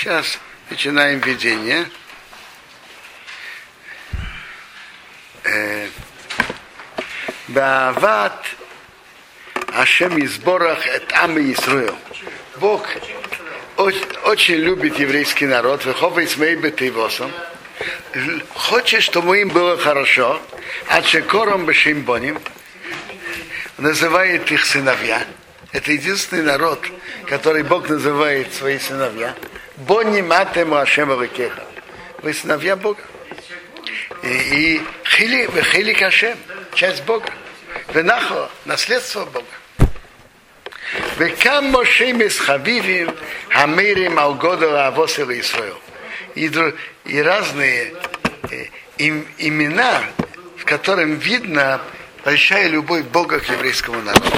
Сейчас начинаем видение. Баават Ашем из Борах это Ами Исруэл. Бог очень, любит еврейский народ. Выховый смей бетейвосом. Хочет, чтобы им было хорошо. А чекором бешимбоним называет их сыновья. Это единственный народ, который Бог называет свои сыновья. Бони матему Ашема Рыкеха. Вы сыновья Бога. И, и хили, вы хили Кашем, часть Бога. Венахо, наследство Бога. Векам Мошим из Хавивим, Хамирим, Алгодова, Авосила Исраил. И, и разные им, имена, в котором видно большая любовь Бога к еврейскому народу.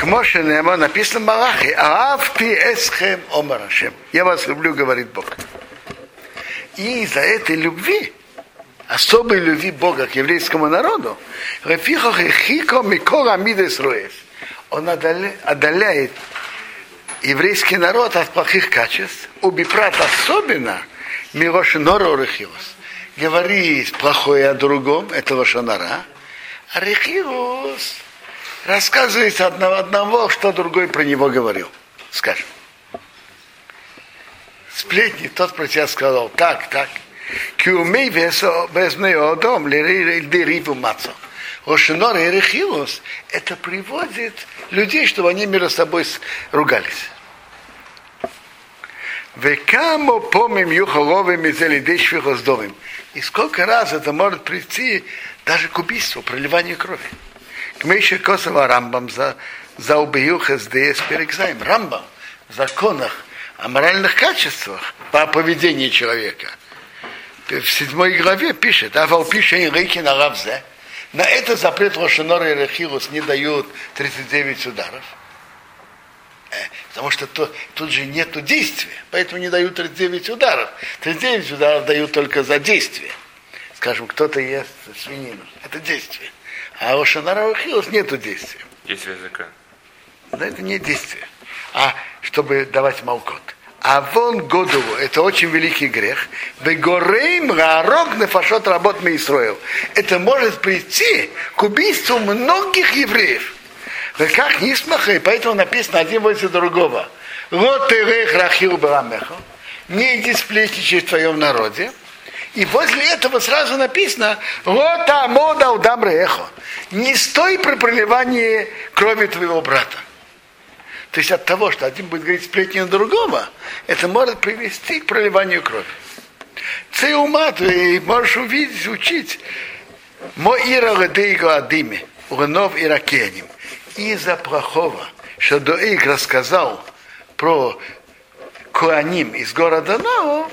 К Моше Немо написано Малахи, Аавти эсхем омарашем. Я вас люблю, говорит Бог. И из-за этой любви, особой любви Бога к еврейскому народу, он отдаляет еврейский народ от плохих качеств, убипрат особенно Мирошинора Рехиус. Говорить плохое о другом, это Лошанара, а Рехиус рассказывает одного одного, что другой про него говорил. Скажем. Сплетни, тот про тебя сказал, так, так. Кюмей одом, лириву мацо. Ошинор и Рехилус, это приводит людей, чтобы они между собой ругались. Векамо помим юхоловым из элидешвихоздовым. И сколько раз это может прийти даже к убийству, проливанию крови. Кмейши Косова Рамбам за, за убиюха СДС перекзаем. Рамбам в законах о моральных качествах по поведению человека. В седьмой главе пишет, а вал пишет рейки на равзе. На это запрет Рошенор и Рехилус не дают 39 ударов. Потому что то, тут же нет действия, поэтому не дают 39 ударов. 39 ударов дают только за действие. Скажем, кто-то ест свинину. Это действие. А у Шанара Хилус нету действия. Действие языка. Да, это не действие. А чтобы давать молкот. А вон Годову, это очень великий грех. Бегорейм рарок нефашот работ Мейсроил. Это может прийти к убийству многих евреев. Как не смахай, поэтому написано один возле другого. Вот ты рахил баламехо. Не иди сплетничай в твоем народе. И возле этого сразу написано «Вот амода удам эхо». Не стой при проливании крови твоего брата. То есть от того, что один будет говорить сплетни на другого, это может привести к проливанию крови. Ты ума, ты можешь увидеть, учить. Мой ира ледейго адиме, угнов иракеним. Из-за плохого, что Доик рассказал про Куаним из города Нао,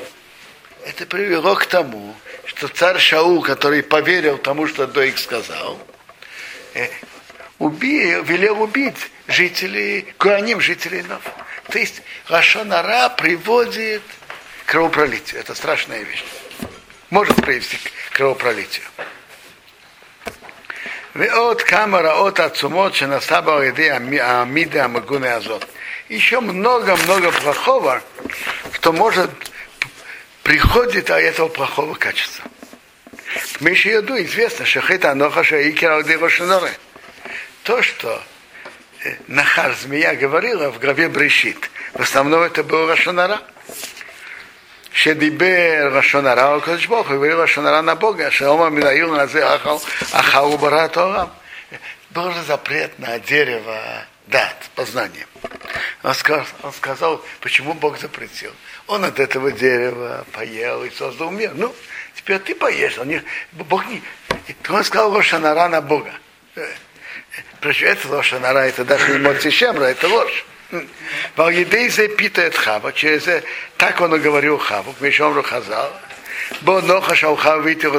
это привело к тому, что царь Шаул, который поверил тому, что Доик сказал, э, убил, велел убить жителей, Куаним, жителей Нов. То есть Рашонара приводит к кровопролитию. Это страшная вещь. Может привести к кровопролитию. ועוד כמה רעות עצומות שנעשה בה על ידי העמידה המגונה הזאת. Еще много-много плохого, что может приходит от этого плохого качества. Мы еще еду, известно, что хэта аноха шаикера То, что э, Нахар, змея, говорила в главе Брешит. В основном это был Рашонара. Шедибер Рашонара, а Кодыш Бог, говорил Рашонара на Бога, Шаома Минаил Назе Ахал, Ахау Баратора. Э, был же запрет на дерево дат, познание. Он сказал, он сказал, почему Бог запретил. Он от этого дерева поел и создал мир. Ну, теперь ты поешь. Он не, Бог не... Он сказал лошанара на Бога. Причем это лошанара, это даже не моцишемра, это ложь. Валидейзе питает Хава, через так он и говорил Хаву, к Мишомру Хазал. Бо ноха шалха витер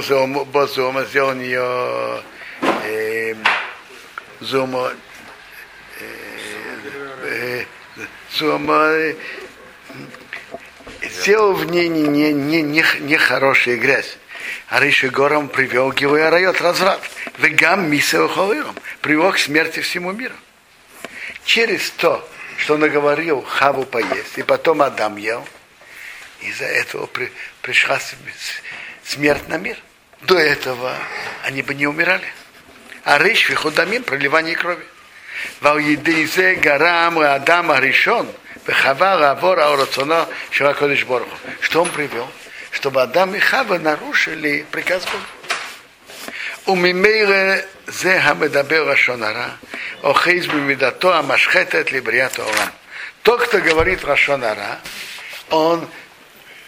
бо зома, сделал нее зома, зома, сделал в ней не, не, не, не, не хорошая грязь. А Риши Гором привел и райот разврат. Вегам мисео привел к смерти всему миру. Через то, что наговорил Хаву поесть, и потом Адам ел, из-за этого при, пришла смерть на мир. До этого они бы не умирали. А речь виходамин, проливание крови. ועל гарам גרם аришон הראשון וחווה לעבור על רצונו של הקודש ברוך Что он привел? Чтобы Адам и Хава нарушили приказ Бога. וממילא זה המדבר לשון הרע, אוחז במידתו המשחטת לבריאת העולם. Тот, кто говорит Рашон Ара, он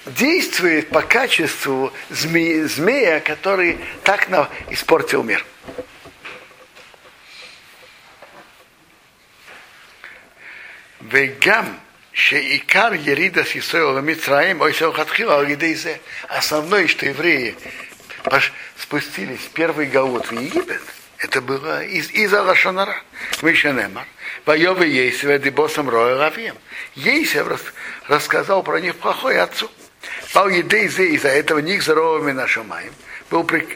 действует по качеству змея, змея который так испортил мир. Вегам Шеикар Ерида Сисоила Митраим Ойсеохатхила Алидейзе. Основное, что евреи спустились в первый гаут в Египет, это было из, из Алашонара, Мишенемар. Воевы Ейсева Дебосом Роя Лавием. Ейсев рас, рассказал про них плохой отцу. Пал Едейзе из-за этого них здоровыми нашумаем. Был при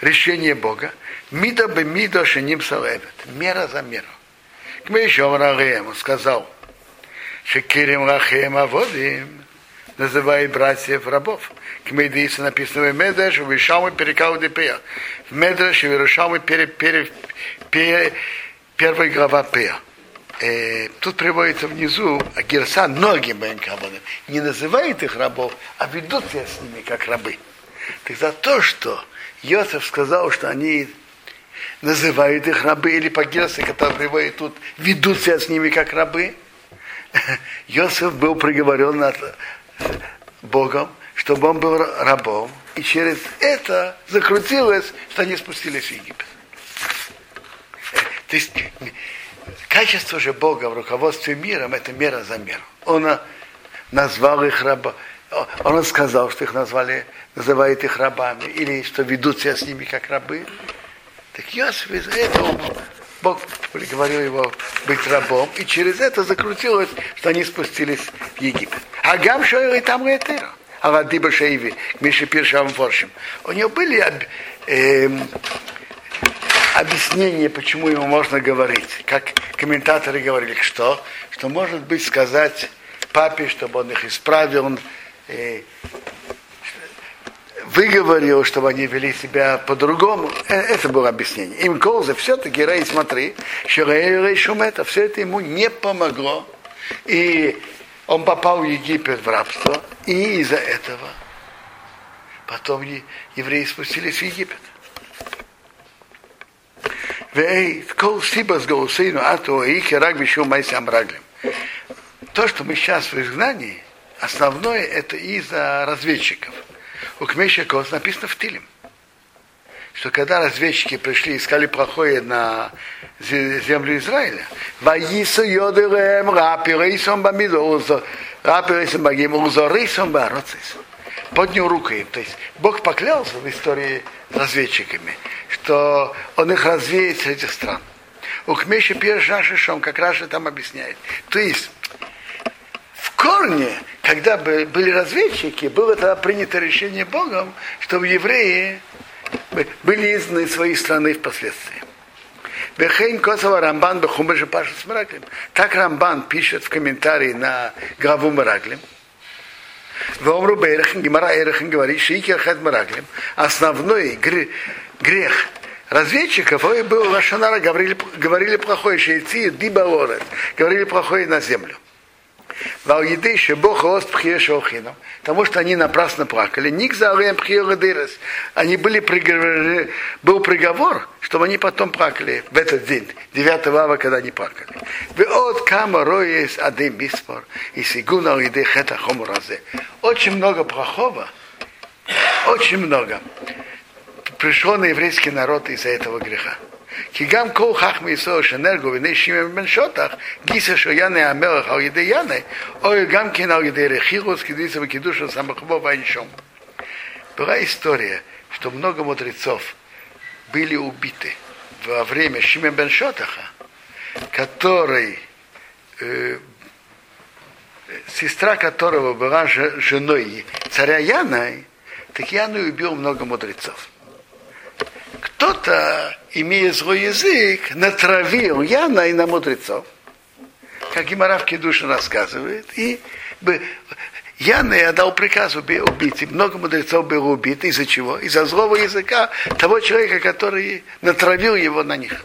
решение Бога. Мида бы мида шиним салевет. Мера за меру. К еще он сказал, Шекирим Рахем Аводим, называет братьев рабов. К Медисе написано в Медеш, в Ишамы перекал Депея. В Медеш и в Ишамы первая глава Пея. Э, тут приводится внизу, Герса многим Бенкабанам не называет их рабов, а ведут себя с ними как рабы. Так за то, что Йосиф сказал, что они называют их рабы, или по Герсе, который приводит тут, ведут себя с ними как рабы, Йосиф был приговорен над Богом, чтобы он был рабом, и через это закрутилось, что они спустились в Египет. То есть качество же Бога в руководстве миром – это мера за меру. Он назвал их рабами. Он сказал, что их назвали, называют их рабами, или что ведут себя с ними как рабы. Так Йосиф из этого Бог приговорил его быть рабом, и через это закрутилось, что они спустились в Египет. А Гам и там Ретера. А Вадиба Шейви, Миши Пиршам Форшим. У него были э, объяснения, почему ему можно говорить. Как комментаторы говорили, что? Что может быть сказать папе, чтобы он их исправил, он, э, выговорил, чтобы они вели себя по-другому. Э, это было объяснение. Им колза все-таки, Рей, смотри, что Рей Шумета, все это ему не помогло. И он попал в Египет в рабство, и из-за этого потом евреи спустились в Египет. То, что мы сейчас в изгнании, основное это из-за разведчиков – у Кмешикос написано в Тилем, что когда разведчики пришли, искали проходы на землю Израиля, Ваису йодырем рапирейсом бамидозо, рапирейсом багим, узорейсом бароцис. Поднял руку им. То есть Бог поклялся в истории с разведчиками, что он их развеет с этих стран. У Кмеши Пиршашишом как же там объясняет. То есть в корне когда бы были разведчики, было тогда принято решение Богом, чтобы евреи были изгнаны из своей страны впоследствии. Косова Рамбан Мираклем. Так Рамбан пишет в комментарии на главу Мираклем. В Омру Эрахин говорит, Шейкер Хед Мираклем. Основной грех разведчиков был Лашанара, говорили, говорили плохое, шейцы, дибалорет, говорили плохое на землю. Валиды Бог рост Пхиешохину, потому что они напрасно плакали. Ник за Пхиорадырес. Они были приговорены, был приговор, чтобы они потом плакали в этот день, 9 ава, когда они плакали. От кама роес адым биспор и сигуна лиды хета хомуразе. Очень много плохого, очень много пришло на еврейский народ из-за этого греха. כי גם כל חכמי ישראל שנרגו בני שמעון בן שוטח, גיסא שויאנה המלך על ידי יאנה, או גם כן על ידי רכירוס, кедиса וקידוש самахбо вайншом. Была история, что много мудрецов были убиты во время Шимон бен Шотаха, который э, сестра которого была женой царя Яна, так Яна убил много мудрецов. Кто-то, имея злой язык, натравил Яна и на мудрецов. как и Маравки Душин рассказывает, и Яна отдал приказ убить, и много мудрецов было убито. Из-за чего? Из-за злого языка того человека, который натравил его на них.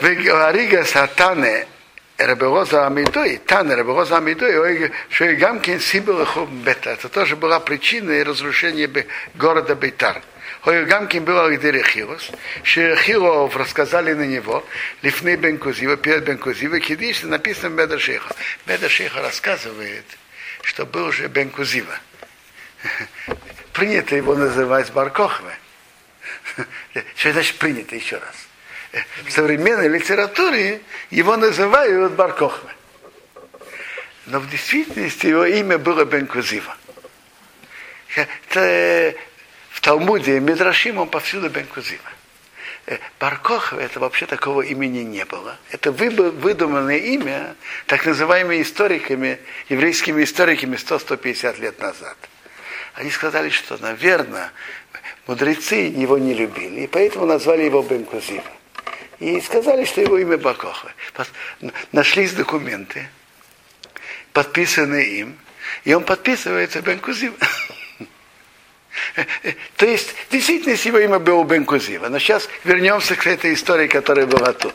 Вегарига сатане Рабелоза Амидой, Тан Рабелоза Амидой, что и Гамкин Сибил Бета. Это тоже была причина разрушения города Бейтар. Гамкин был Агдерехирос, Шерехиров рассказали на него, Лифны Бен Кузива, перед Бен Кузива, Кидиш, написано в Медашеха. Медашеха рассказывает, что был же Бен Кузива. Принято его называть Баркохве. Что значит принято еще раз? В современной литературе его называют Баркохве. Но в действительности его имя было Бен Кузива. Это Талмуде, Медрашим, он повсюду Бен Кузива. Э, Баркохва, это вообще такого имени не было. Это выдуманное имя, так называемыми историками, еврейскими историками 100-150 лет назад. Они сказали, что, наверное, мудрецы его не любили, и поэтому назвали его Бен Кузива и сказали, что его имя Бакоха. Нашлись документы, подписанные им, и он подписывается Бен Кузив. То есть, действительно, его имя было Бен Кузива. Но сейчас вернемся к этой истории, которая была тут.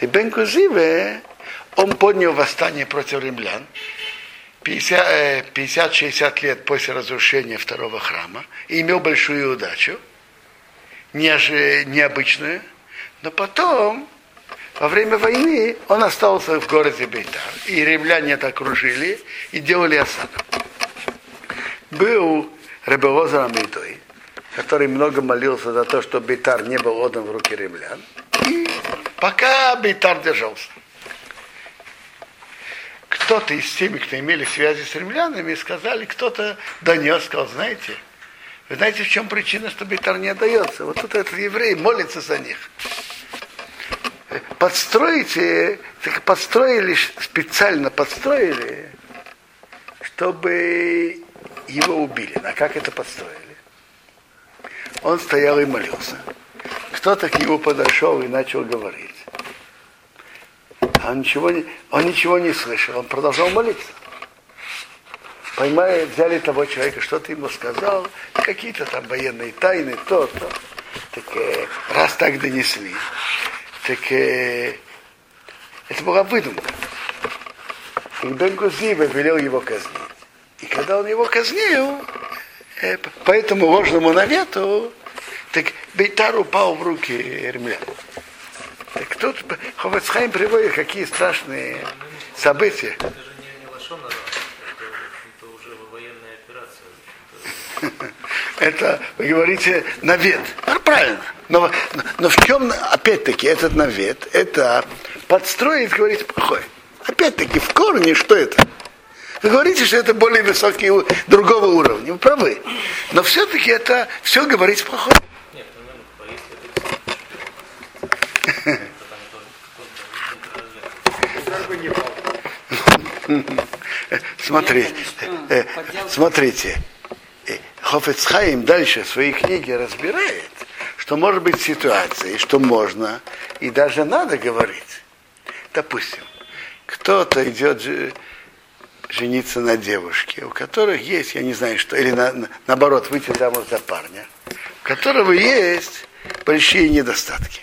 И Бен Кузиве, он поднял восстание против римлян 50-60 э, лет после разрушения второго храма и имел большую удачу, необычную, но потом, во время войны, он остался в городе Бейтар. И римляне это окружили и делали осаду. Был Ребелоза Амидой, который много молился за то, что Бейтар не был отдан в руки римлян. И пока Бейтар держался. Кто-то из теми, кто имели связи с римлянами, сказали, кто-то донес, сказал, знаете, вы знаете, в чем причина, что Бейтар не отдается? Вот тут этот еврей молится за них подстроите, так подстроили, специально подстроили, чтобы его убили. А как это подстроили? Он стоял и молился. Кто-то к нему подошел и начал говорить. А он ничего не, он ничего не слышал, он продолжал молиться. Поймали, взяли того человека, что ты ему сказал, какие-то там военные тайны, то, то. Так э, раз так донесли, так э, это была выдумка. И Бен Гузиба велел его казнить. Когда он его казнил, э, по этому ложному навету, так Бейтар упал в руки римлян. Так тут Ховецхайм приводит какие страшные события. Это же не, не лошон, это уже военная операция. Это, вы говорите, навет. Ну, правильно. Но, но в чем, опять-таки, этот навет? Это подстроить, говорить плохой. Опять-таки, в корне что это? Вы говорите, что это более высокий другого уровня. Вы правы. Но все-таки это все говорить плохое. Смотрите, э, смотрите, э, Хофецхайм дальше в своей книге разбирает, что может быть ситуация, что можно и даже надо говорить. Допустим, кто-то идет жениться на девушке, у которых есть, я не знаю что, или на, на, наоборот, выйти замуж за парня, у которого есть большие недостатки.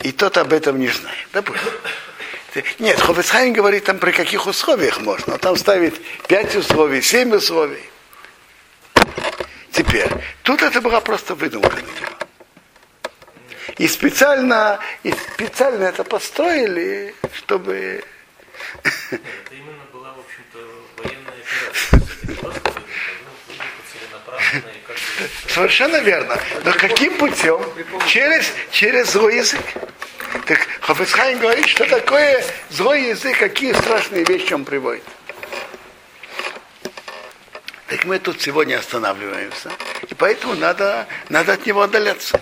И тот об этом не знает. Допустим. Нет, Хофицхайм говорит там при каких условиях можно. Он там ставит пять условий, семь условий. Теперь, тут это была просто выдумка на него. И специально, и специально это построили, чтобы... Это именно была, в общем-то, военная операция. Совершенно верно. Но каким путем? Через, через злой язык. Так Хафицхайм говорит, что такое злой язык, какие страшные вещи он приводит. Так мы тут сегодня останавливаемся. И поэтому надо, надо от него отдаляться.